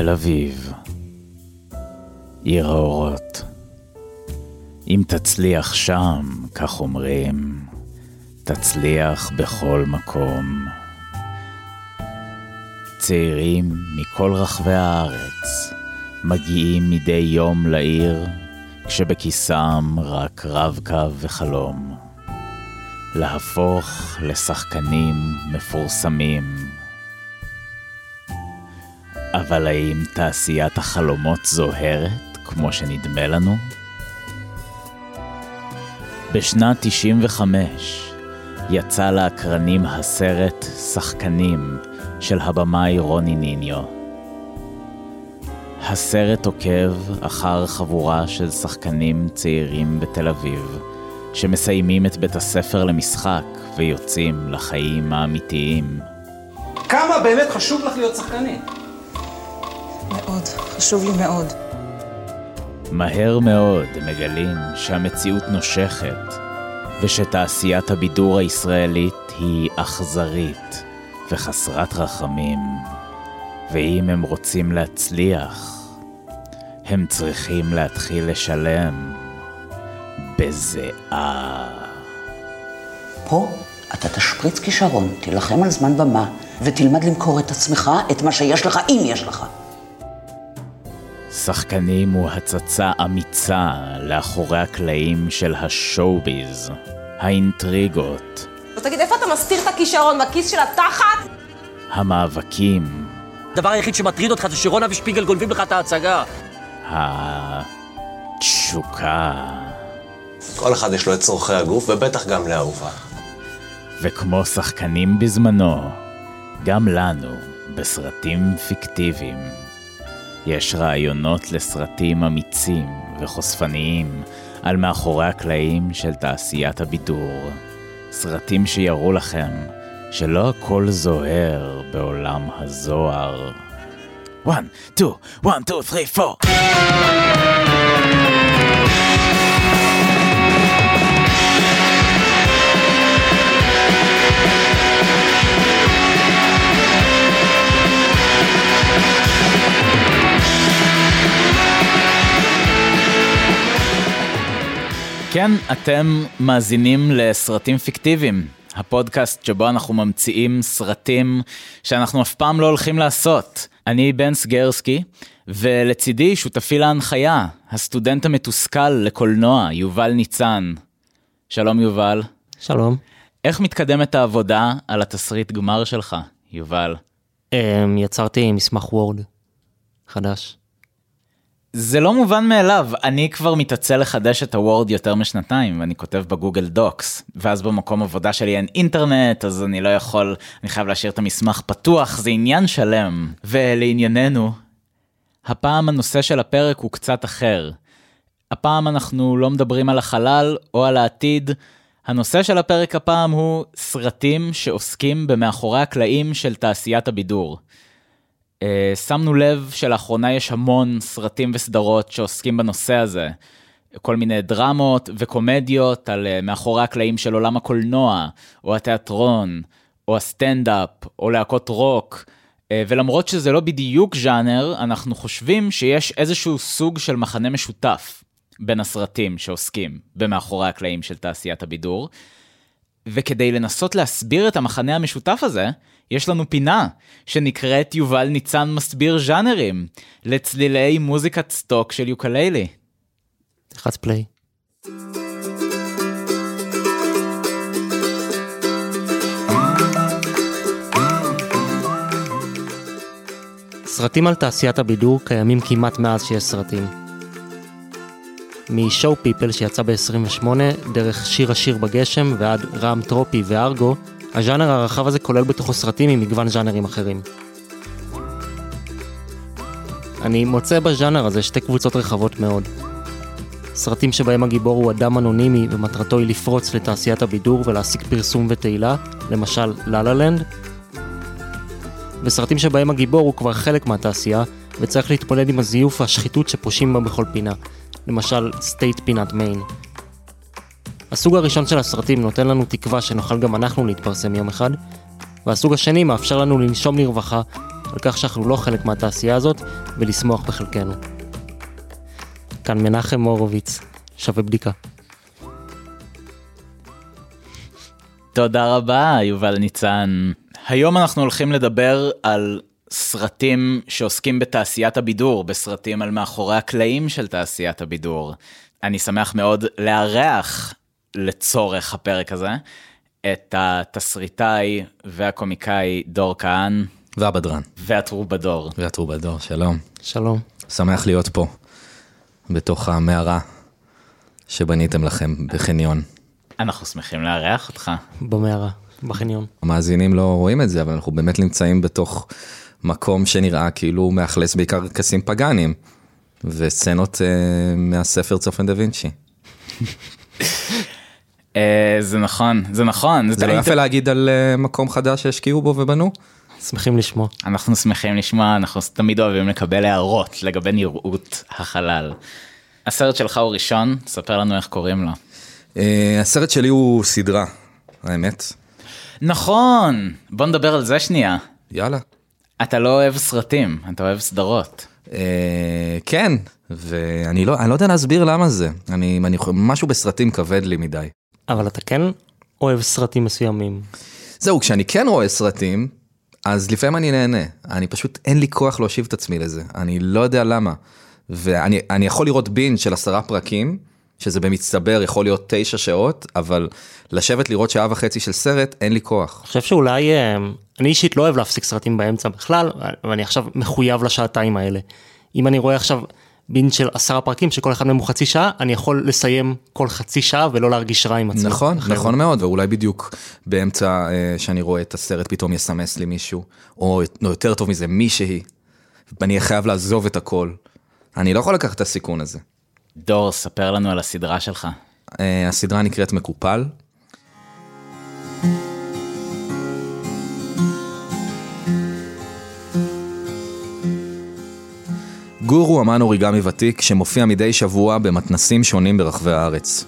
תל אביב, עיר האורות. אם תצליח שם, כך אומרים, תצליח בכל מקום. צעירים מכל רחבי הארץ מגיעים מדי יום לעיר, כשבכיסם רק רב-קו וחלום. להפוך לשחקנים מפורסמים. אבל האם תעשיית החלומות זוהרת כמו שנדמה לנו? בשנת 95 יצא לאקרנים הסרט "שחקנים" של הבמאי רוני ניניו. הסרט עוקב אחר חבורה של שחקנים צעירים בתל אביב, שמסיימים את בית הספר למשחק ויוצאים לחיים האמיתיים. כמה באמת חשוב לך להיות שחקנית? מאוד, חשוב לי מאוד. מהר מאוד הם מגלים שהמציאות נושכת, ושתעשיית הבידור הישראלית היא אכזרית וחסרת רחמים, ואם הם רוצים להצליח, הם צריכים להתחיל לשלם בזיעה. פה אתה תשפריץ כישרון, תילחם על זמן במה, ותלמד למכור את עצמך, את מה שיש לך, אם יש לך. שחקנים הוא הצצה אמיצה לאחורי הקלעים של השואו-ביז, האינטריגות, אז תגיד, איפה אתה מסתיר את הכישרון? בכיס של התחת? המאבקים, הדבר היחיד שמטריד אותך זה שרונה ושפיגל גונבים לך את ההצגה. התשוקה, כל אחד יש לו את צורכי הגוף, ובטח גם לאהובה. וכמו שחקנים בזמנו, גם לנו, בסרטים פיקטיביים, יש רעיונות לסרטים אמיצים וחושפניים על מאחורי הקלעים של תעשיית הבידור. סרטים שיראו לכם שלא הכל זוהר בעולם הזוהר. 1, 2, 1, 2, 3, 4 כן, אתם מאזינים לסרטים פיקטיביים, הפודקאסט שבו אנחנו ממציאים סרטים שאנחנו אף פעם לא הולכים לעשות. אני בן סגרסקי, ולצידי שותפי להנחיה, הסטודנט המתוסכל לקולנוע, יובל ניצן. שלום יובל. שלום. איך מתקדמת העבודה על התסריט גמר שלך, יובל? אמ, יצרתי מסמך וורד חדש. זה לא מובן מאליו, אני כבר מתעצל לחדש את הוורד יותר משנתיים, ואני כותב בגוגל דוקס, ואז במקום עבודה שלי אין אינטרנט, אז אני לא יכול, אני חייב להשאיר את המסמך פתוח, זה עניין שלם. ולענייננו, הפעם הנושא של הפרק הוא קצת אחר. הפעם אנחנו לא מדברים על החלל או על העתיד, הנושא של הפרק הפעם הוא סרטים שעוסקים במאחורי הקלעים של תעשיית הבידור. Uh, שמנו לב שלאחרונה יש המון סרטים וסדרות שעוסקים בנושא הזה. כל מיני דרמות וקומדיות על uh, מאחורי הקלעים של עולם הקולנוע, או התיאטרון, או הסטנדאפ, או להקות רוק. Uh, ולמרות שזה לא בדיוק ז'אנר, אנחנו חושבים שיש איזשהו סוג של מחנה משותף בין הסרטים שעוסקים במאחורי הקלעים של תעשיית הבידור. וכדי לנסות להסביר את המחנה המשותף הזה, יש לנו פינה שנקראת יובל ניצן מסביר ז'אנרים, לצלילי מוזיקת סטוק של יוקללי. תחץ פליי. סרטים על תעשיית הבידור קיימים כמעט מאז שיש סרטים. משואו פיפל שיצא ב-28, דרך שיר השיר בגשם ועד רם טרופי וארגו, הז'אנר הרחב הזה כולל בתוכו סרטים עם מגוון ז'אנרים אחרים. אני מוצא בז'אנר הזה שתי קבוצות רחבות מאוד. סרטים שבהם הגיבור הוא אדם אנונימי ומטרתו היא לפרוץ לתעשיית הבידור ולהשיג פרסום ותהילה, למשל לה לה לנד. וסרטים שבהם הגיבור הוא כבר חלק מהתעשייה וצריך להתמודד עם הזיוף והשחיתות שפושים בה בכל פינה, למשל סטייט פינת מיין. הסוג הראשון של הסרטים נותן לנו תקווה שנוכל גם אנחנו להתפרסם יום אחד, והסוג השני מאפשר לנו לנשום לרווחה על כך שאנחנו לא חלק מהתעשייה הזאת, ולשמוח בחלקנו. כאן מנחם הורוביץ, שווה בדיקה. תודה רבה, יובל ניצן. היום אנחנו הולכים לדבר על סרטים שעוסקים בתעשיית הבידור, בסרטים על מאחורי הקלעים של תעשיית הבידור. אני שמח מאוד לארח לצורך הפרק הזה את התסריטאי והקומיקאי דור כהן והבדרן. והטרובדור. והטרובדור, שלום. שלום. שמח להיות פה, בתוך המערה שבניתם לכם בחניון. אנחנו שמחים לארח אותך. במערה, בחניון. המאזינים לא רואים את זה, אבל אנחנו באמת נמצאים בתוך מקום שנראה כאילו הוא מאכלס בעיקר קסים פגאנים, וסצנות אה, מהספר צופן דה וינצ'י. אה, זה נכון, זה נכון. זה לא יפה להגיד על אה, מקום חדש שהשקיעו בו ובנו? שמחים לשמוע. אנחנו שמחים לשמוע, אנחנו תמיד אוהבים לקבל הערות לגבי נראות החלל. הסרט שלך הוא ראשון, ספר לנו איך קוראים לו. אה, הסרט שלי הוא סדרה, האמת. נכון, בוא נדבר על זה שנייה. יאללה. אתה לא אוהב סרטים, אתה אוהב סדרות. כן, ואני לא, אני לא יודע להסביר למה זה. אני, אני, משהו בסרטים כבד לי מדי. אבל אתה כן אוהב סרטים מסוימים. זהו, כשאני כן רואה סרטים, אז לפעמים אני נהנה. אני פשוט, אין לי כוח להושיב את עצמי לזה. אני לא יודע למה. ואני אני יכול לראות בין של עשרה פרקים, שזה במצטבר יכול להיות תשע שעות, אבל לשבת לראות שעה וחצי של סרט, אין לי כוח. אני חושב שאולי, אה, אני אישית לא אוהב להפסיק סרטים באמצע בכלל, ואני עכשיו מחויב לשעתיים האלה. אם אני רואה עכשיו בין של עשרה פרקים שכל אחד מהם הוא חצי שעה, אני יכול לסיים כל חצי שעה ולא להרגיש רע עם עצמי. נכון, אחרי נכון זה. מאוד, ואולי בדיוק באמצע אה, שאני רואה את הסרט פתאום יסמס לי מישהו, או או יותר טוב מזה, מישהי, ואני אהיה חייב לעזוב את הכל. אני לא יכול לקחת את הסיכון הזה. דור, ספר לנו על הסדרה שלך. אה, הסדרה נקראת מקופל. גור הוא אמן אוריגמי ותיק שמופיע מדי שבוע במתנסים שונים ברחבי הארץ.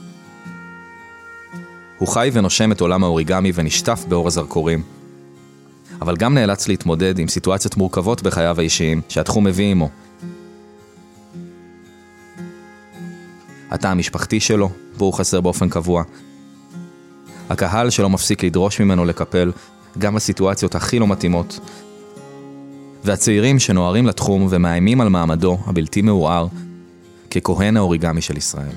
הוא חי ונושם את עולם האוריגמי ונשטף באור הזרקורים. אבל גם נאלץ להתמודד עם סיטואציות מורכבות בחייו האישיים שהתחום מביא עמו. התא המשפחתי שלו, בו הוא חסר באופן קבוע. הקהל שלא מפסיק לדרוש ממנו לקפל, גם בסיטואציות הכי לא מתאימות. והצעירים שנוהרים לתחום ומאיימים על מעמדו הבלתי מעורער ככהן האוריגמי של ישראל.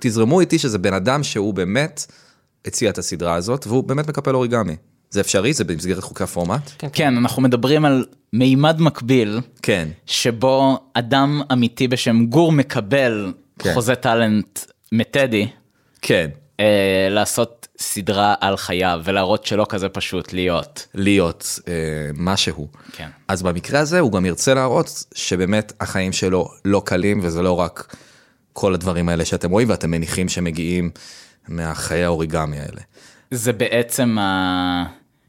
תזרמו איתי שזה בן אדם שהוא באמת הציע את הסדרה הזאת, והוא באמת מקפל אוריגמי. זה אפשרי? זה במסגרת חוקי הפורמט? כן, אנחנו מדברים על מימד מקביל, כן. שבו אדם אמיתי בשם גור מקבל כן. חוזה טאלנט מטדי, כן. אה, לעשות סדרה על חייו ולהראות שלא כזה פשוט להיות. להיות אה, משהו. כן. אז במקרה הזה הוא גם ירצה להראות שבאמת החיים שלו לא קלים וזה לא רק כל הדברים האלה שאתם רואים ואתם מניחים שמגיעים מהחיי האוריגמי האלה. זה בעצם ה...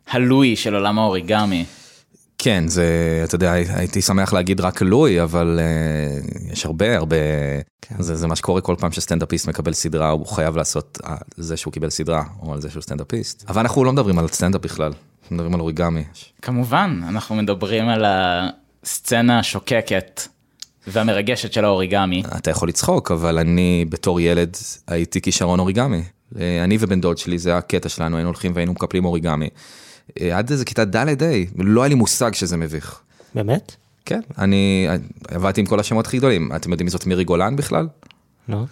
הלואי של עולם האוריגמי. כן, זה, אתה יודע, הייתי שמח להגיד רק לואי, אבל uh, יש הרבה, הרבה, כן. זה, זה מה שקורה כל פעם שסטנדאפיסט מקבל סדרה, הוא חייב לעשות על זה שהוא קיבל סדרה, או על זה שהוא סטנדאפיסט. אבל אנחנו לא מדברים על סטנדאפ בכלל, אנחנו מדברים על אוריגמי. כמובן, אנחנו מדברים על הסצנה השוקקת והמרגשת של האוריגמי. אתה יכול לצחוק, אבל אני בתור ילד הייתי כישרון אוריגמי. אה, אני ובן דוד שלי, זה הקטע שלנו, היינו הולכים והיינו מקפלים אוריגמי. אה, עד איזה כיתה ד' ה', לא היה לי מושג שזה מביך. באמת? כן, אני עבדתי עם כל השמות הכי גדולים. אתם יודעים מי זאת מירי גולן בכלל? לא.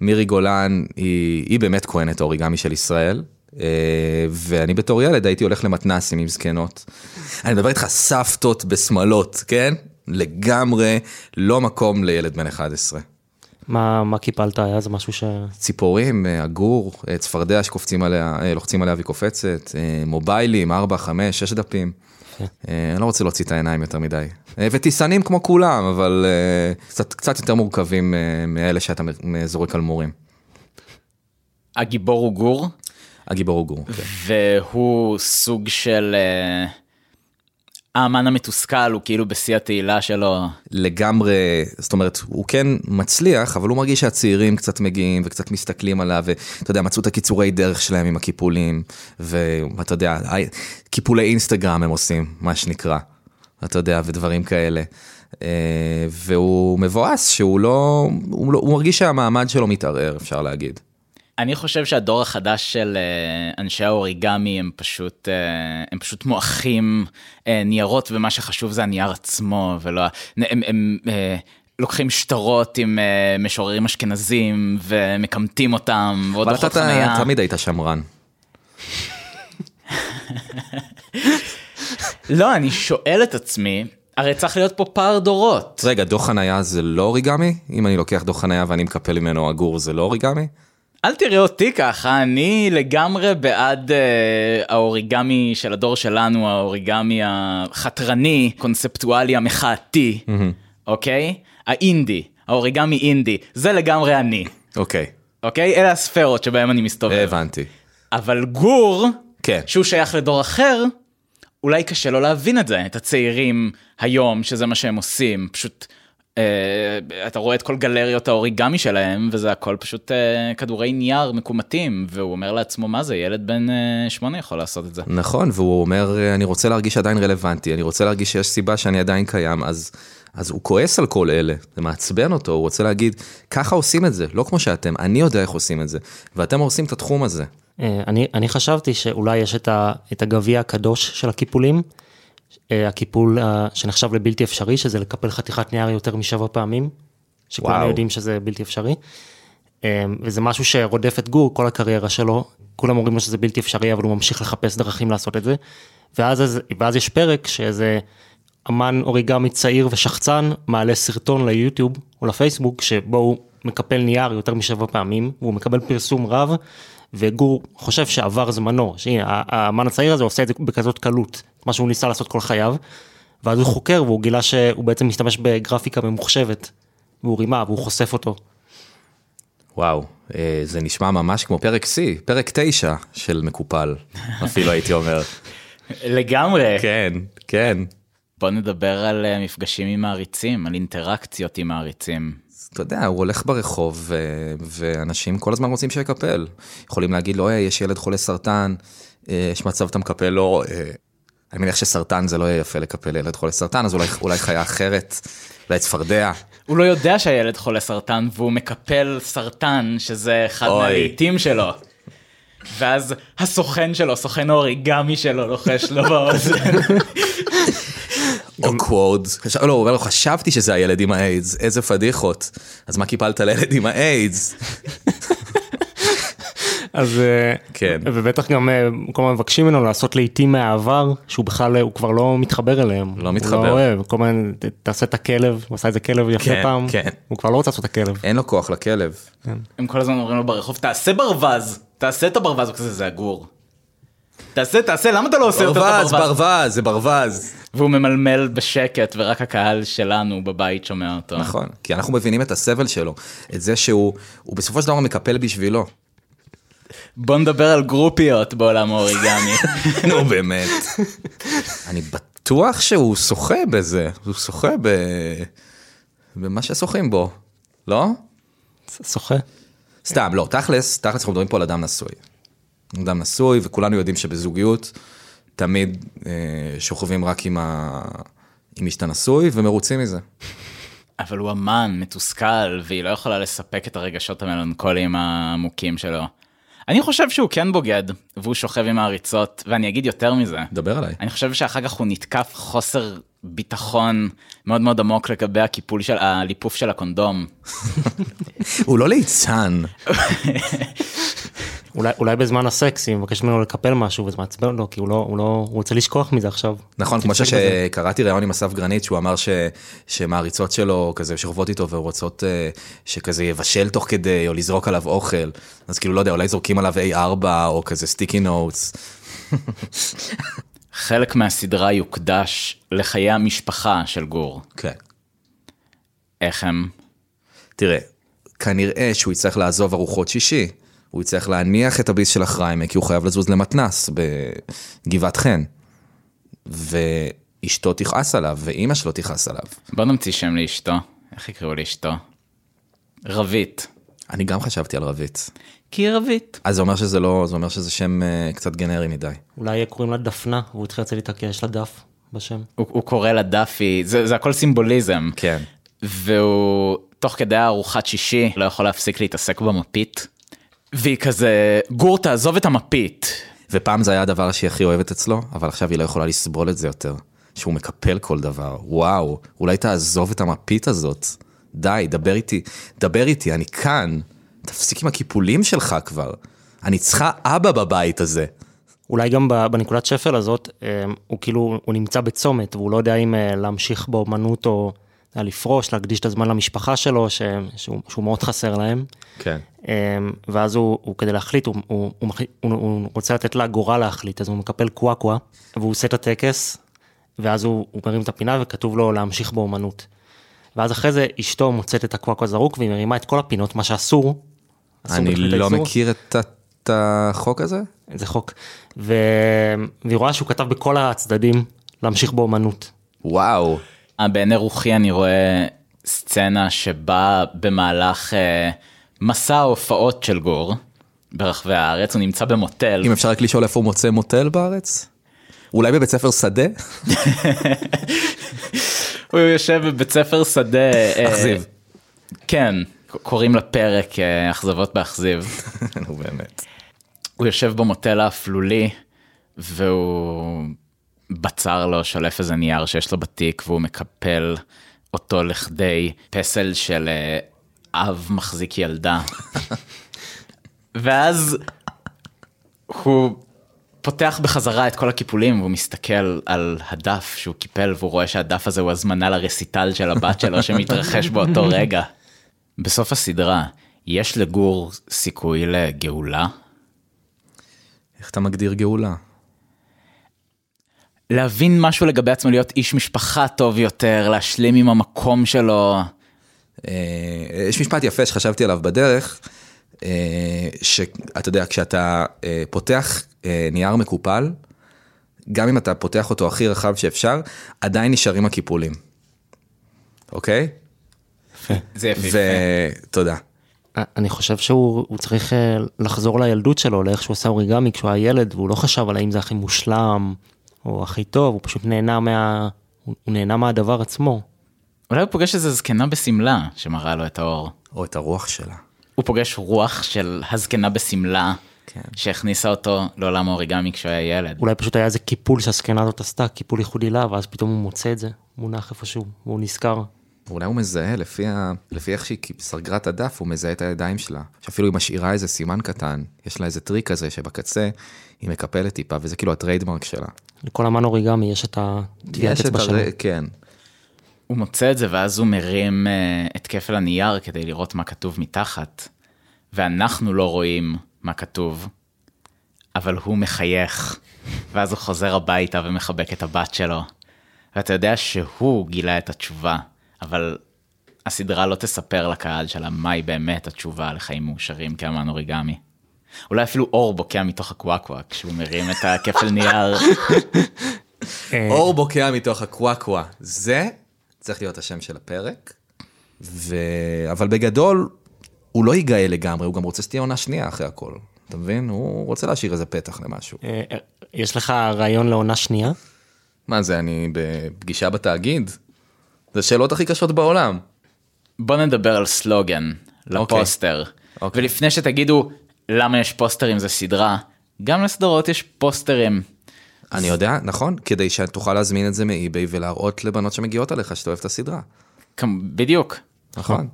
מירי גולן היא, היא באמת כהנת האוריגמי של ישראל, אה, ואני בתור ילד הייתי הולך למתנסים עם זקנות. אני מדבר איתך סבתות בשמלות, כן? לגמרי לא מקום לילד בן 11. מה, מה קיפלת? היה זה משהו ש... ציפורים, אה, עגור, אה, צפרדע שקופצים עליה, אה, לוחצים עליה והיא קופצת, אה, מוביילים, 4, 5, 6 דפים. אה, אני לא רוצה להוציא את העיניים יותר מדי. אה, וטיסנים כמו כולם, אבל אה, קצת, קצת יותר מורכבים אה, מאלה שאתה זורק על מורים. הגיבור הוא גור, הגיבור הוא גור. כן. והוא סוג של... אה, האמן המתוסכל הוא כאילו בשיא התהילה שלו. לגמרי, זאת אומרת, הוא כן מצליח, אבל הוא מרגיש שהצעירים קצת מגיעים וקצת מסתכלים עליו, ואתה יודע, מצאו את הקיצורי דרך שלהם עם הקיפולים, ואתה יודע, קיפולי אינסטגרם הם עושים, מה שנקרא, אתה יודע, ודברים כאלה. אה, והוא מבואס שהוא לא, הוא, לא, הוא מרגיש שהמעמד שלו מתערער, אפשר להגיד. אני חושב שהדור החדש של אה, אנשי האוריגמי הם פשוט, אה, הם פשוט מועכים ניירות ומה שחשוב זה הנייר עצמו ולא, הם, הם, הם לוקחים שטרות עם משוררים אשכנזים ומקמטים אותם ועוד אורחות חנייה. אבל אתה תמיד היית שמרן. לא, אני שואל את עצמי, הרי צריך להיות פה פער דורות. רגע, דוח חנייה זה לא אוריגמי? אם אני לוקח דוח חנייה ואני מקפל ממנו עגור זה לא אוריגמי? אל תראה אותי ככה, אני לגמרי בעד אה, האוריגמי של הדור שלנו, האוריגמי החתרני, קונספטואלי, המחאתי, mm-hmm. אוקיי? האינדי, האוריגמי אינדי, זה לגמרי אני. אוקיי. אוקיי? אלה הספרות שבהן אני מסתובב. הבנתי. אבל גור, כן. שהוא שייך לדור אחר, אולי קשה לו להבין את זה, את הצעירים היום, שזה מה שהם עושים, פשוט... Uh, אתה רואה את כל גלריות האוריגמי שלהם וזה הכל פשוט uh, כדורי נייר מקומטים והוא אומר לעצמו מה זה ילד בן uh, שמונה יכול לעשות את זה. נכון והוא אומר אני רוצה להרגיש עדיין רלוונטי אני רוצה להרגיש שיש סיבה שאני עדיין קיים אז אז הוא כועס על כל אלה זה מעצבן אותו הוא רוצה להגיד ככה עושים את זה לא כמו שאתם אני יודע איך עושים את זה ואתם הורסים את התחום הזה. אה, אני, אני חשבתי שאולי יש את, ה, את הגביע הקדוש של הקיפולים, אה, הקיפול אה, שנחשב לבלתי אפשרי, שזה לקפל חתיכת נייר יותר משבע פעמים, שכולם יודעים שזה בלתי אפשרי. וזה משהו שרודף את גור כל הקריירה שלו, כולם אומרים לו שזה בלתי אפשרי, אבל הוא ממשיך לחפש דרכים לעשות את זה. ואז, ואז יש פרק שאיזה אמן אוריגמי צעיר ושחצן מעלה סרטון ליוטיוב או לפייסבוק, שבו הוא מקפל נייר יותר משבע פעמים, והוא מקבל פרסום רב. וגור חושב שעבר זמנו, שהנה, האמן הצעיר הזה עושה את זה בכזאת קלות, מה שהוא ניסה לעשות כל חייו, ואז הוא חוקר והוא גילה שהוא בעצם משתמש בגרפיקה ממוחשבת, והוא רימה והוא חושף אותו. וואו, אה, זה נשמע ממש כמו פרק C, פרק 9 של מקופל, אפילו הייתי אומר. לגמרי. כן, כן. בוא נדבר על אה, מפגשים עם מעריצים, על אינטראקציות עם מעריצים. אתה יודע, הוא הולך ברחוב, ו... ואנשים כל הזמן רוצים שיקפל. יכולים להגיד לו, יש ילד חולה סרטן, אה, יש מצב אתה מקפל לו, אה, אני מניח שסרטן זה לא יהיה יפה לקפל לילד חולה סרטן, אז אולי, אולי חיה אחרת, אולי צפרדע. הוא לא יודע שהילד חולה סרטן, והוא מקפל סרטן, שזה אחד מהלעיתים שלו. ואז הסוכן שלו, סוכן האוריגמי שלו, לוחש לו באוזן. אוקוורד, לא, הוא אומר לו, חשבתי שזה הילד עם האיידס, איזה פדיחות. אז מה קיפלת לילד עם האיידס? אז אה, כן ובטח גם אה, כל הזמן מבקשים ממנו לעשות לעיתים מהעבר שהוא בכלל הוא כבר לא מתחבר אליהם לא מתחבר הוא לא אוהב כל הזמן תעשה את הכלב הוא עשה איזה כלב יפה כן, פעם כן. הוא כבר לא רוצה לעשות את הכלב אין לו כוח לכלב כן. הם כל הזמן אומרים לו ברחוב תעשה ברווז תעשה את הברווז כזה זה הגור. תעשה תעשה למה אתה לא עושה יותר את הברווז ברווז זה ברווז והוא ממלמל בשקט ורק הקהל שלנו בבית שומע אותו. נכון, כי אנחנו מבינים את הסבל שלו, את זה שהוא בסופו של דבר מקפל בשבילו. בוא נדבר על גרופיות בעולם האוריגמי. נו באמת. אני בטוח שהוא שוחה בזה, הוא שוחה ב... במה ששוחים בו, לא? שוחה. סתם, לא, תכלס, תכלס אנחנו מדברים פה על אדם נשוי. אדם נשוי וכולנו יודעים שבזוגיות תמיד אה, שוכבים רק עם, ה... עם מי שאתה נשוי ומרוצים מזה. אבל הוא אמן, מתוסכל, והיא לא יכולה לספק את הרגשות המלנכוליים העמוקים שלו. אני חושב שהוא כן בוגד, והוא שוכב עם העריצות, ואני אגיד יותר מזה. דבר עליי. אני חושב שאחר כך הוא נתקף חוסר ביטחון מאוד מאוד עמוק לגבי הקיפול של, הליפוף של הקונדום. הוא לא ליצן. אולי, אולי בזמן הסקס, היא מבקשת ממנו לקפל משהו וזה מעצבן לו, כי הוא לא, הוא לא, הוא רוצה לשכוח מזה עכשיו. נכון, כמו שקראתי ראיון עם אסף גרנית, שהוא אמר ש, שמעריצות שלו כזה שוכבות איתו ורוצות אה, שכזה יבשל תוך כדי, או לזרוק עליו אוכל, אז כאילו לא יודע, אולי זורקים עליו A4 או כזה סטיקי נוטס. חלק מהסדרה יוקדש לחיי המשפחה של גור. כן. איך הם? תראה, כנראה שהוא יצטרך לעזוב ארוחות שישי. הוא יצטרך להניח את הביס של החריימה, כי הוא חייב לזוז למתנס בגבעת חן. אשתו תכעס עליו, ואימא שלו תכעס עליו. בוא נמציא שם לאשתו. איך יקראו לאשתו? רבית. אני גם חשבתי על רבית. כי היא רבית. אז זה אומר שזה לא, זה אומר שזה שם אה, קצת גנרי מדי. אולי קוראים לה דפנה, והוא התחיל לצאת איתה כי יש לה דף בשם. הוא, הוא קורא לה דאפי, זה, זה הכל סימבוליזם. כן. והוא תוך כדי ארוחת שישי לא יכול להפסיק להתעסק במפית. והיא כזה, גור תעזוב את המפית. ופעם זה היה הדבר שהיא הכי אוהבת אצלו, אבל עכשיו היא לא יכולה לסבול את זה יותר. שהוא מקפל כל דבר. וואו, אולי תעזוב את המפית הזאת. די, דבר איתי, דבר איתי, אני כאן. תפסיק עם הקיפולים שלך כבר. אני צריכה אבא בבית הזה. אולי גם בנקודת שפל הזאת, אה, הוא כאילו, הוא נמצא בצומת, והוא לא יודע אם אה, להמשיך באומנות או אה, לפרוש, להקדיש את הזמן למשפחה שלו, ש- שהוא, שהוא מאוד חסר להם. כן. אה, ואז הוא, הוא כדי להחליט, הוא, הוא, הוא, הוא, הוא רוצה לתת לה גורל להחליט, אז הוא מקפל קוואקווה, והוא עושה את הטקס, ואז הוא, הוא מרים את הפינה וכתוב לו להמשיך באומנות. ואז אחרי זה אשתו מוצאת את הקוואקווה זרוק והיא מרימה את כל הפינות, מה שאסור. אני לא. מכיר את החוק הזה. איזה חוק. ו... והיא רואה שהוא כתב בכל הצדדים להמשיך באומנות. וואו. אה, בעיני רוחי אני רואה סצנה שבה במהלך אה, מסע ההופעות של גור ברחבי הארץ, הוא נמצא במוטל. אם אפשר רק לשאול איפה הוא מוצא מוטל בארץ? אולי בבית ספר שדה? הוא יושב בבית ספר שדה. אה, אכזיב. כן, קוראים לפרק אה, אכזבות באכזיב. נו באמת. הוא יושב במוטל האפלולי והוא בצר לו שולף איזה נייר שיש לו בתיק והוא מקפל אותו לכדי פסל של אה, אב מחזיק ילדה. ואז הוא פותח בחזרה את כל הקיפולים והוא מסתכל על הדף שהוא קיפל והוא רואה שהדף הזה הוא הזמנה לרסיטל של הבת שלו שמתרחש באותו רגע. בסוף הסדרה יש לגור סיכוי לגאולה? איך אתה מגדיר גאולה? להבין משהו לגבי עצמו, להיות איש משפחה טוב יותר, להשלים עם המקום שלו. אה, יש משפט יפה שחשבתי עליו בדרך, אה, שאתה יודע, כשאתה אה, פותח אה, נייר מקופל, גם אם אתה פותח אותו הכי רחב שאפשר, עדיין נשארים הקיפולים. אוקיי? זה יפה. ותודה. אני חושב שהוא הוא צריך אה, לחזור לילדות שלו, לאיך שהוא עשה אוריגמי כשהוא היה ילד, והוא לא חשב על האם זה הכי מושלם או הכי טוב, הוא פשוט נהנה מה... הוא הוא נהנה מהדבר עצמו. אולי הוא פוגש איזה זקנה בשמלה שמראה לו את האור. או את הרוח שלה. הוא פוגש רוח של הזקנה בשמלה, כן. שהכניסה אותו לעולם האוריגמי כשהוא היה ילד. אולי פשוט היה איזה קיפול שהזקנה הזאת עשתה, קיפול ייחודי לה, ואז פתאום הוא מוצא את זה, מונח איפשהו, והוא נזכר. אולי הוא מזהה, לפי, ה... לפי איך שהיא סגרה את הדף, הוא מזהה את הידיים שלה. שאפילו היא משאירה איזה סימן קטן, יש לה איזה טריק כזה שבקצה היא מקפלת טיפה, וזה כאילו ה trademark שלה. לכל אמן אוריגמי יש את הטביעת יש את אצבע שלו. כן. הוא מוצא את זה ואז הוא מרים אה, את כפל הנייר כדי לראות מה כתוב מתחת. ואנחנו לא רואים מה כתוב, אבל הוא מחייך. ואז הוא חוזר הביתה ומחבק את הבת שלו. ואתה יודע שהוא גילה את התשובה, אבל הסדרה לא תספר לקהל שלה מהי באמת התשובה לחיים מאושרים כאמן אוריגמי. אולי אפילו אור בוקע מתוך הקוואקווה כשהוא מרים את הכפל נייר. אה, אור בוקע מתוך הקוואקווה, זה צריך להיות השם של הפרק. ו... אבל בגדול, הוא לא ייגאה לגמרי, הוא גם רוצה שתהיה עונה שנייה אחרי הכל. אתה מבין? הוא רוצה להשאיר איזה פתח למשהו. אה, אה, יש לך רעיון לעונה שנייה? מה זה, אני בפגישה בתאגיד? זה השאלות הכי קשות בעולם. בוא נדבר על סלוגן, לפוסטר. אוקיי. ולפני שתגידו למה יש פוסטרים זה סדרה, גם לסדרות יש פוסטרים. אני יודע, נכון? כדי שתוכל להזמין את זה מאי-ביי ולהראות לבנות שמגיעות עליך שאתה אוהב את הסדרה. בדיוק. נכון.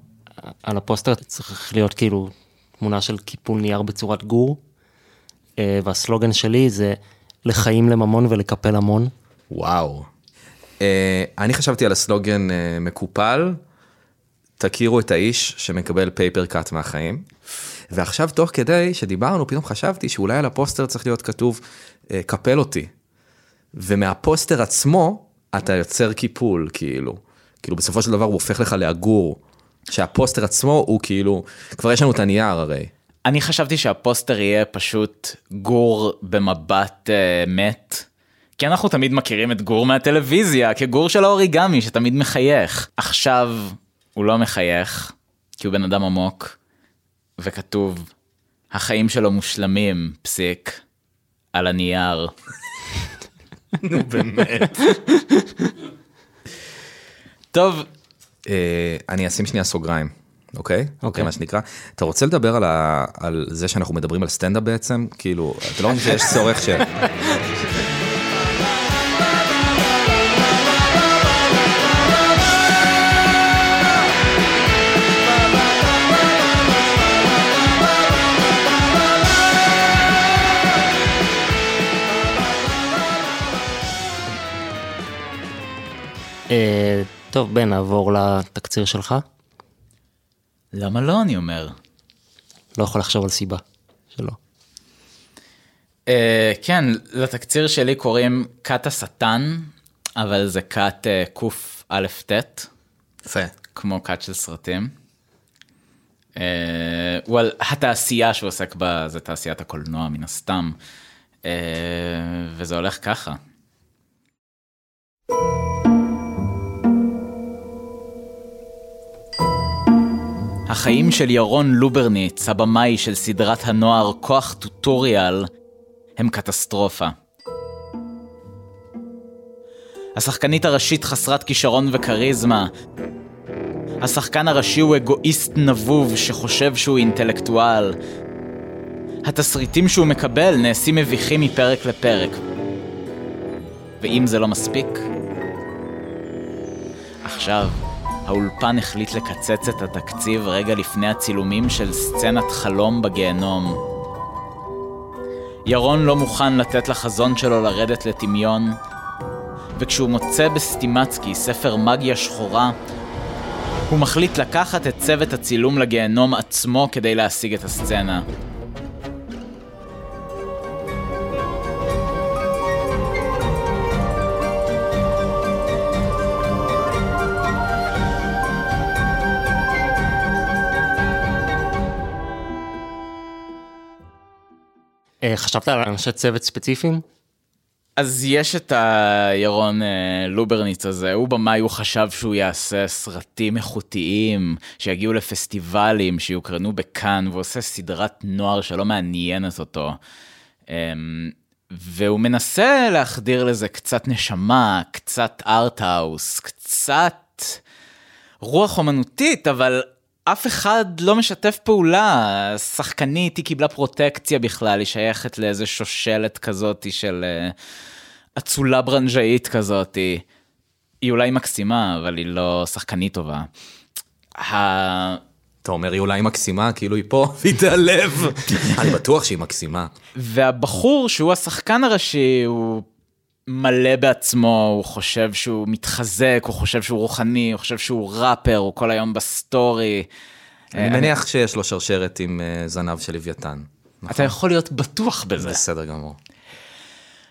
על הפוסטר צריך להיות כאילו תמונה של קיפול נייר בצורת גור, אה, והסלוגן שלי זה לחיים לממון ולקפל המון. וואו. אה, אני חשבתי על הסלוגן אה, מקופל, תכירו את האיש שמקבל paper cut מהחיים. ועכשיו תוך כדי שדיברנו פתאום חשבתי שאולי על הפוסטר צריך להיות כתוב אה, קפל אותי. ומהפוסטר עצמו אתה יוצר קיפול כאילו. כאילו בסופו של דבר הוא הופך לך לעגור. שהפוסטר עצמו הוא כאילו, כבר יש לנו את הנייר הרי. אני חשבתי שהפוסטר יהיה פשוט גור במבט אה, מת, כי אנחנו תמיד מכירים את גור מהטלוויזיה כגור של האוריגמי שתמיד מחייך. עכשיו הוא לא מחייך, כי הוא בן אדם עמוק, וכתוב, החיים שלו מושלמים, פסיק, על הנייר. נו באמת. טוב, אה, אני אשים שנייה סוגריים, אוקיי? אוקיי. מה שנקרא. אתה רוצה לדבר על, ה... על זה שאנחנו מדברים על סטנדאפ בעצם? כאילו, אתה לא חושב שיש צורך ש... טוב, בן, נעבור לתקציר שלך. למה לא, אני אומר. לא יכול לחשוב על סיבה שלא. Uh, כן, לתקציר שלי קוראים כת השטן, אבל זה כת uh, קא"ט, יפה. כמו כת של סרטים. Uh, well, התעשייה שהוא עוסק בה זה תעשיית הקולנוע מן הסתם, uh, וזה הולך ככה. החיים של ירון לוברניץ, הבמאי של סדרת הנוער כוח טוטוריאל, הם קטסטרופה. השחקנית הראשית חסרת כישרון וכריזמה. השחקן הראשי הוא אגואיסט נבוב שחושב שהוא אינטלקטואל. התסריטים שהוא מקבל נעשים מביכים מפרק לפרק. ואם זה לא מספיק, עכשיו, האולפן החליט לקצץ את התקציב רגע לפני הצילומים של סצנת חלום בגיהנום. ירון לא מוכן לתת לחזון שלו לרדת לטמיון, וכשהוא מוצא בסטימצקי ספר מגיה שחורה, הוא מחליט לקחת את צוות הצילום לגיהנום עצמו כדי להשיג את הסצנה. חשבת על אנשי צוות ספציפיים? אז יש את הירון אה, לוברניץ הזה, הוא במאי, הוא חשב שהוא יעשה סרטים איכותיים, שיגיעו לפסטיבלים, שיוקרנו בכאן, והוא עושה סדרת נוער שלא מעניינת אותו. אמ, והוא מנסה להחדיר לזה קצת נשמה, קצת ארטהאוס, קצת רוח אומנותית, אבל אף אחד לא משתף פעולה. שחקנית, היא קיבלה פרוטקציה בכלל, היא שייכת לאיזה שושלת כזאת של אה, אצולה ברנז'אית כזאת. היא אולי מקסימה, אבל היא לא שחקנית טובה. אתה אומר, היא אולי מקסימה, כאילו היא פה, והיא תיעלב. אני בטוח שהיא מקסימה. והבחור שהוא השחקן הראשי, הוא מלא בעצמו, הוא חושב שהוא מתחזק, הוא חושב שהוא רוחני, הוא חושב שהוא ראפר, הוא כל היום בסטורי. אני מניח שיש לו שרשרת עם אה, זנב של לוויתן. אתה יכול להיות בטוח בזה. בסדר גמור.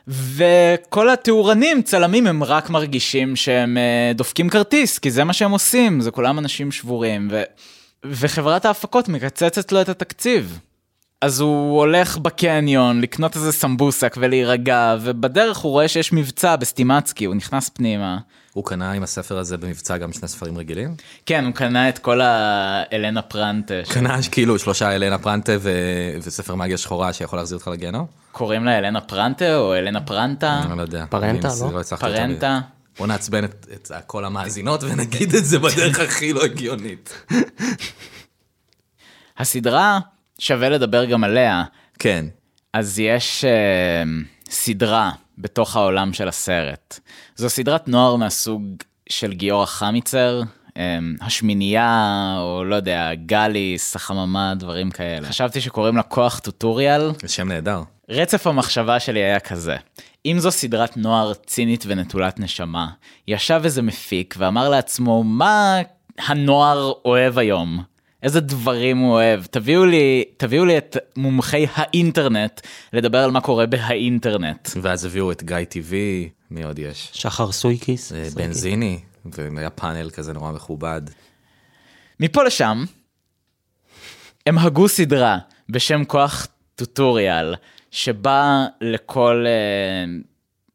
וכל התאורנים, צלמים, הם רק מרגישים שהם אה, דופקים כרטיס, כי זה מה שהם עושים, זה כולם אנשים שבורים, ו... וחברת ההפקות מקצצת לו את התקציב. אז הוא הולך בקניון לקנות איזה סמבוסק ולהירגע, ובדרך הוא רואה שיש מבצע בסטימצקי, הוא נכנס פנימה. הוא קנה עם הספר הזה במבצע גם שני ספרים רגילים? כן, הוא קנה את כל האלנה פרנטה. ש- קנה כאילו שלושה אלנה פרנטה ו... וספר מגיה שחורה שיכול להחזיר אותך לגיהנום? קוראים לה אלנה פרנטה או אלנה פרנטה? אני לא יודע. פרנטה, לא? מדי. פרנטה? בוא נעצבן את, את כל המאזינות ונגיד את זה בדרך הכי לא הגיונית. הסדרה, שווה לדבר גם עליה. כן. אז יש uh, סדרה בתוך העולם של הסרט. זו סדרת נוער מהסוג של גיורא חמיצר, um, השמינייה, או לא יודע, גליס, החממה, דברים כאלה. חשבתי שקוראים לה כוח טוטוריאל. זה שם נהדר. רצף המחשבה שלי היה כזה, אם זו סדרת נוער צינית ונטולת נשמה, ישב איזה מפיק ואמר לעצמו, מה הנוער אוהב היום? איזה דברים הוא אוהב? תביאו לי, תביאו לי את מומחי האינטרנט לדבר על מה קורה בהאינטרנט. ואז הביאו את גיא טיווי, מי עוד יש? שחר סויקיס. אה, בנזיני, והיה פאנל כזה נורא מכובד. מפה לשם, הם הגו סדרה בשם כוח טוטוריאל, שבה לכל אה,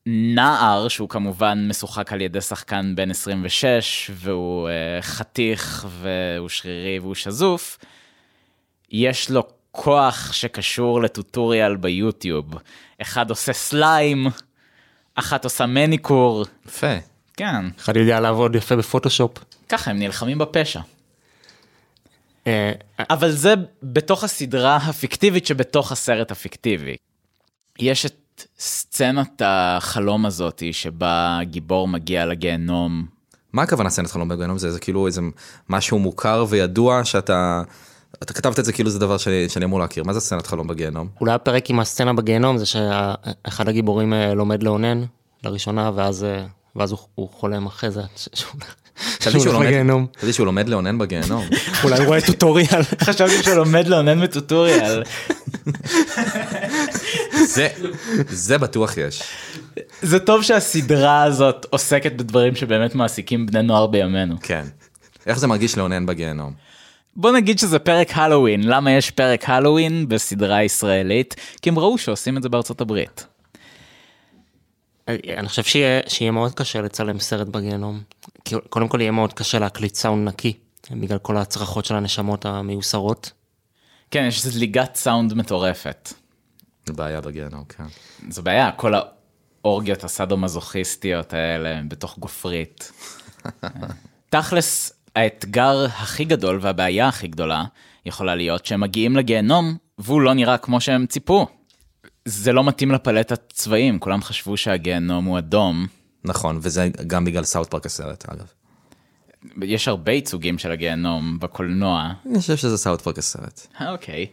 נער, שהוא כמובן משוחק על ידי שחקן בן 26, והוא uh, חתיך, והוא שרירי והוא שזוף, יש לו כוח שקשור לטוטוריאל ביוטיוב. אחד עושה סליים, אחת עושה מניקור. יפה. כן, אחד יודע לעבוד יפה בפוטושופ. ככה הם נלחמים בפשע. אה, אבל זה בתוך הסדרה הפיקטיבית שבתוך הסרט הפיקטיבי. יש את סצנת החלום הזאתי שבה גיבור מגיע לגיהנום. מה הכוונה סצנת חלום בגיהנום? זה, זה כאילו איזה משהו מוכר וידוע שאתה... אתה כתבת את זה כאילו זה דבר שאני, שאני אמור להכיר. מה זה סצנת חלום בגיהנום? אולי הפרק עם הסצנה בגיהנום זה שאחד הגיבורים אה, לומד לאונן לראשונה ואז אה, ואז הוא, הוא חולם אחרי זה. חשבתי שהוא לומד-. חשבתי שהוא לומד לאונן בגיהנום. אולי הוא רואה טוטוריאל. חשבתי שהוא לומד לאונן בטוטוריאל. זה, זה בטוח יש. זה טוב שהסדרה הזאת עוסקת בדברים שבאמת מעסיקים בני נוער בימינו. כן. איך זה מרגיש לאונן בגיהנום? בוא נגיד שזה פרק הלואוין. למה יש פרק הלואוין בסדרה ישראלית? כי הם ראו שעושים את זה בארצות הברית. אני חושב שיהיה, שיהיה מאוד קשה לצלם סרט בגיהנום. קודם כל יהיה מאוד קשה להקליט סאונד נקי, בגלל כל הצרחות של הנשמות המיוסרות. כן, יש זליגת סאונד מטורפת. בעיה בגיהנום, כן. זו בעיה, כל האורגיות הסאדו-מזוכיסטיות האלה בתוך גופרית. תכלס, האתגר הכי גדול והבעיה הכי גדולה יכולה להיות שהם מגיעים לגיהנום והוא לא נראה כמו שהם ציפו. זה לא מתאים לפלטת צבעים, כולם חשבו שהגיהנום הוא אדום. נכון, וזה גם בגלל סאוט פארק הסרט, אגב. יש הרבה ייצוגים של הגיהנום בקולנוע. אני חושב שזה סאוט פארק הסרט. אה, אוקיי.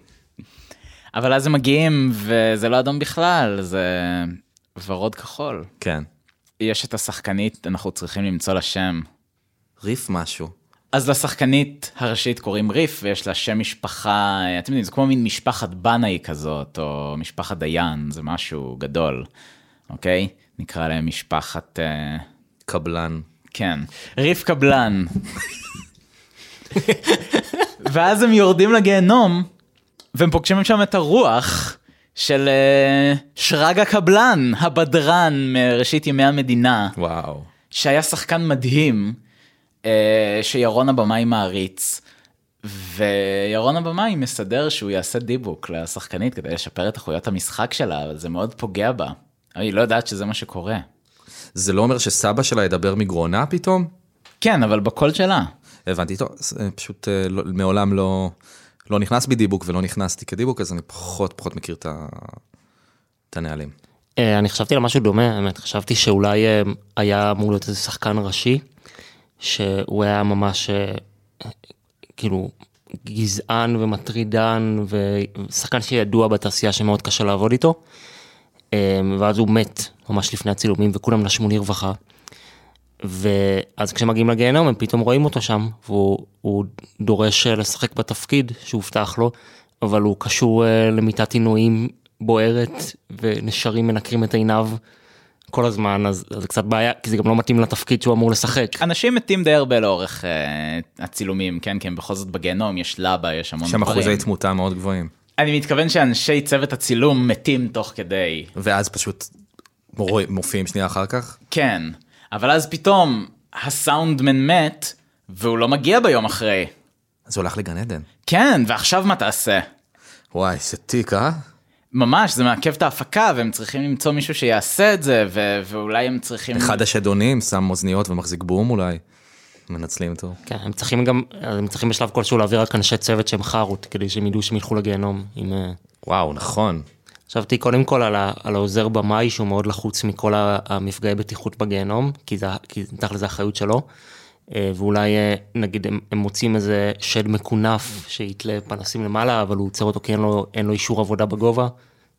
אבל אז הם מגיעים וזה לא אדום בכלל, זה ורוד כחול. כן. יש את השחקנית, אנחנו צריכים למצוא לה שם. ריף משהו. אז לשחקנית הראשית קוראים ריף ויש לה שם משפחה, אתם יודעים, זה כמו מין משפחת בנאי כזאת, או משפחת דיין, זה משהו גדול, אוקיי? נקרא להם משפחת, אה, קבלן. כן, ריף קבלן. ואז הם יורדים לגיהנום, והם פוגשים שם את הרוח של אה, שרג הקבלן, הבדרן מראשית ימי המדינה. וואו. שהיה שחקן מדהים, אה, שירון הבמאי מעריץ, וירון הבמאי מסדר שהוא יעשה דיבוק לשחקנית כדי לשפר את איכויות המשחק שלה, אבל זה מאוד פוגע בה. היא לא יודעת שזה מה שקורה. זה לא אומר שסבא שלה ידבר מגרונה פתאום? כן, אבל בקול שלה. הבנתי, טוב, פשוט אה, לא, מעולם לא, לא נכנס בי דיבוק ולא נכנסתי כדיבוק, אז אני פחות פחות מכיר את, את הנהלים. אה, אני חשבתי על משהו דומה, האמת, חשבתי שאולי אה, היה אמור להיות איזה שחקן ראשי, שהוא היה ממש אה, כאילו גזען ומטרידן ושחקן שידוע בתעשייה שמאוד קשה לעבוד איתו. ואז הוא מת ממש לפני הצילומים וכולם נשמו לרווחה. ואז כשמגיעים לגיהנום הם פתאום רואים אותו שם והוא הוא דורש אה, לשחק בתפקיד שהובטח לו אבל הוא קשור אה, למיטת עינויים בוערת ונשרים מנקרים את עיניו כל הזמן אז אז זה קצת בעיה כי זה גם לא מתאים לתפקיד שהוא אמור לשחק. אנשים מתים די הרבה לאורך אה, הצילומים, כן? כי הם בכל זאת בגיהנום, יש לבה, יש המון יש שם דברים. אחוזי תמותה מאוד גבוהים. אני מתכוון שאנשי צוות הצילום מתים תוך כדי. ואז פשוט מופיעים שנייה אחר כך? כן, אבל אז פתאום הסאונדמן מת, והוא לא מגיע ביום אחרי. אז הוא הלך לגן עדן. כן, ועכשיו מה תעשה? וואי, זה תיק, אה? ממש, זה מעכב את ההפקה, והם צריכים למצוא מישהו שיעשה את זה, ו- ואולי הם צריכים... אחד השדונים שם אוזניות ומחזיק בום אולי. מנצלים אותו. כן, הם צריכים גם הם צריכים בשלב כלשהו להעביר רק אנשי צוות שהם חארות כדי שהם ידעו שהם ילכו לגיהנום. עם, אה, וואו, נכון. חשבתי קודם כל על, ה, על העוזר במאי שהוא מאוד לחוץ מכל המפגעי בטיחות בגיהנום כי זה כי תכל'ס זה אחריות שלו. אה, ואולי אה, נגיד הם, הם מוצאים איזה שד מקונף שיתלה פנסים למעלה אבל הוא עוצר אותו כי אין לו, אין לו אישור עבודה בגובה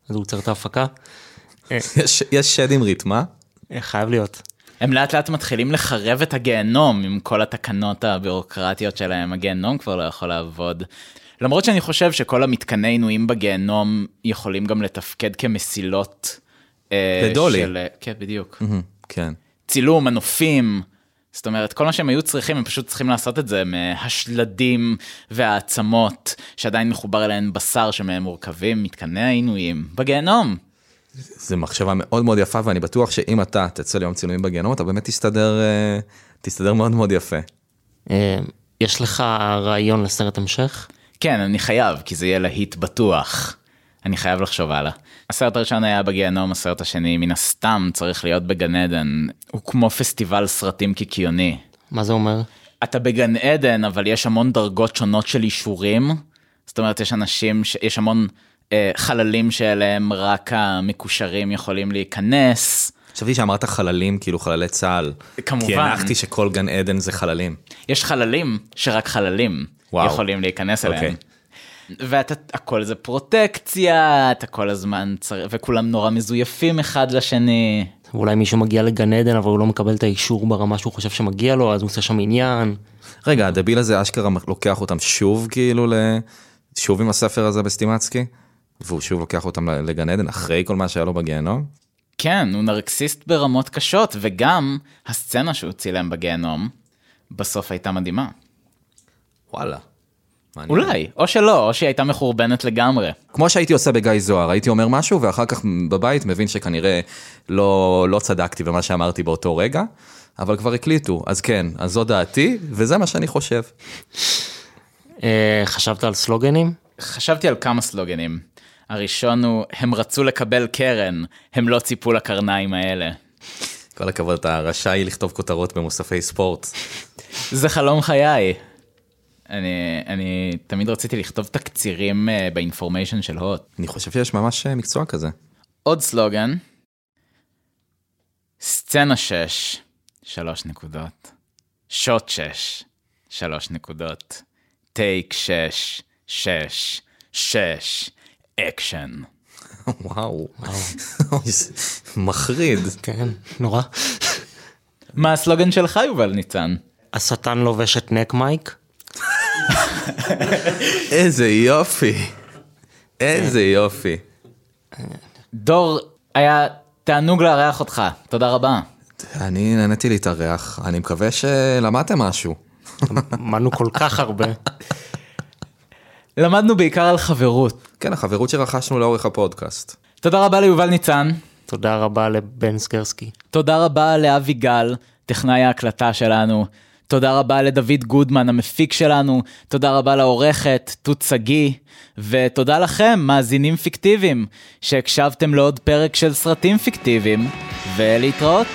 אז הוא עוצר את ההפקה. יש, יש שד עם ריתמה? אה, חייב להיות. הם לאט לאט מתחילים לחרב את הגיהנום עם כל התקנות הבירוקרטיות שלהם, הגיהנום כבר לא יכול לעבוד. למרות שאני חושב שכל המתקני עינויים בגיהנום יכולים גם לתפקד כמסילות. אה, לדולי. של- כן, בדיוק. כן. צילום, מנופים. זאת אומרת, כל מה שהם היו צריכים, הם פשוט צריכים לעשות את זה מהשלדים והעצמות, שעדיין מחובר אליהן בשר שמהם מורכבים מתקני העינויים בגיהנום. זו מחשבה מאוד מאוד יפה, ואני בטוח שאם אתה תצא ליום צילומים בגיהנום, אתה באמת תסתדר, אה, תסתדר מאוד מאוד יפה. אה, יש לך רעיון לסרט המשך? כן, אני חייב, כי זה יהיה להיט בטוח. אני חייב לחשוב הלאה. הסרט הראשון היה בגיהנום, הסרט השני מן הסתם צריך להיות בגן עדן. הוא כמו פסטיבל סרטים קיקיוני. מה זה אומר? אתה בגן עדן, אבל יש המון דרגות שונות של אישורים. זאת אומרת, יש אנשים, ש... יש המון אה, חללים שאליהם רק המקושרים יכולים להיכנס. חשבתי שאמרת חללים, כאילו חללי צה"ל. כמובן. כי הנחתי שכל גן עדן זה חללים. יש חללים שרק חללים וואו. יכולים להיכנס אליהם. אוקיי. ואתה, הכל זה פרוטקציה, אתה כל הזמן צריך, וכולם נורא מזויפים אחד לשני. אולי מישהו מגיע לגן עדן אבל הוא לא מקבל את האישור ברמה שהוא חושב שמגיע לו אז הוא עושה שם עניין. רגע, הדביל הזה אשכרה לוקח אותם שוב, כאילו, ל... שוב עם הספר הזה בסטימצקי? והוא שוב לוקח אותם לגן עדן אחרי כל מה שהיה לו בגיהנום? כן, הוא נרקסיסט ברמות קשות, וגם הסצנה שהוא צילם בגיהנום, בסוף הייתה מדהימה. וואלה. מעניין. אולי, או שלא, או שהיא הייתה מחורבנת לגמרי. כמו שהייתי עושה בגיא זוהר, הייתי אומר משהו ואחר כך בבית מבין שכנראה לא, לא צדקתי במה שאמרתי באותו רגע, אבל כבר הקליטו, אז כן, אז זו דעתי, וזה מה שאני חושב. אה, חשבת על סלוגנים? חשבתי על כמה סלוגנים. הראשון הוא, הם רצו לקבל קרן, הם לא ציפו לקרניים האלה. כל הכבוד, אתה רשאי לכתוב כותרות במוספי ספורט. זה חלום חיי. אני, אני תמיד רציתי לכתוב תקצירים אה, באינפורמיישן של הוט. אני חושב שיש ממש אה, מקצוע כזה. עוד סלוגן, סצנה 6, שלוש נקודות. שוט 6, שלוש נקודות. טייק 6, 6, 6, אקשן. וואו. מחריד. כן, נורא. מה הסלוגן שלך, יובל ניצן? השטן לובש את neck mic? איזה יופי. איזה יופי. דור, היה תענוג לארח אותך, תודה רבה. אני נהניתי להתארח, אני מקווה שלמדתם משהו. למדנו כל כך הרבה. למדנו בעיקר על חברות. כן, החברות שרכשנו לאורך הפודקאסט. תודה רבה ליובל ניצן, תודה רבה לבן סקרסקי. תודה רבה לאבי גל, טכנאי ההקלטה שלנו. תודה רבה לדוד גודמן, המפיק שלנו. תודה רבה לעורכת, תות שגיא. ותודה לכם, מאזינים פיקטיביים, שהקשבתם לעוד פרק של סרטים פיקטיביים. ולהתראות.